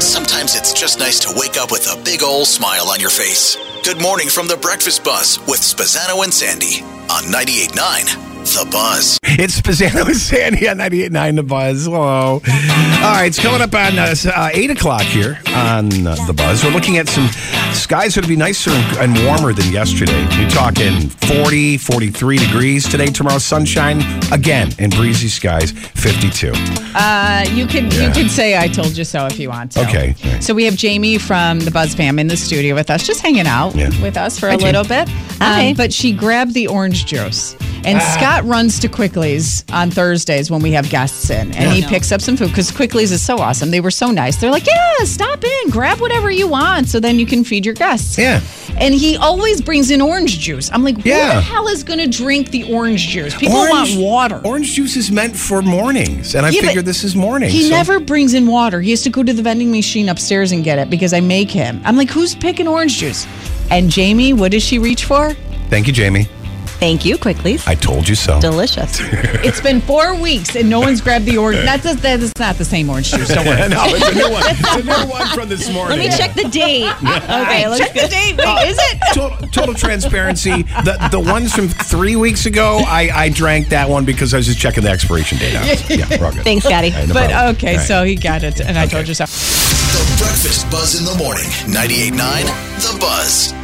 Sometimes it's just nice to wake up with a big old smile on your face. Good morning from the Breakfast Buzz with Spazzano and Sandy on 98.9 The Buzz. It's Pizzano and Sandy on 98.9 The Buzz. Hello. All right, it's coming up on uh, uh, 8 o'clock here on uh, The Buzz. We're looking at some skies that would be nicer and, and warmer than yesterday. You're talking 40, 43 degrees today, tomorrow, sunshine again, and breezy skies, 52. Uh, you can Yeah. you can say I told you so if you want to. Okay. So we have Jamie from the Buzz Fam in the studio with us, just hanging out Yeah. with us for a Hi, Jamie. little bit. Hi. Um, but she grabbed the orange juice. And Ah. Scott runs to Quickly's on Thursdays when we have guests in, and he picks up some food because Quickly's is so awesome. They were so nice. They're like, "Yeah, stop in, grab whatever you want, so then you can feed your guests." Yeah. And he always brings in orange juice. I'm like, who the hell is going to drink the orange juice? People Orange- want water. Orange juice is meant for mornings, and I Yeah, figured this is morning. He so- never brings in water. He has to go to the vending machine upstairs and get it because I make him. I'm like, who's picking orange juice? And Jamie, what does she reach for? Thank you, Jamie. Thank you, quickly. I told you so. Delicious. It's been four weeks and no one's grabbed the orange. That's a, that is not the same orange juice. Don't worry. no, it's a new one. It's a new one from this morning. Let me check the date. Okay, let's Check the date. Wait, uh, is it? total, total transparency. The the ones from three weeks ago, I, I drank that one because I was just checking the expiration date out. Yeah, we're all good. Thanks, Scotty. All right, no But problem. okay, All right. so he got it, and I told you so. The Breakfast Buzz in the morning. 98.9 The Buzz.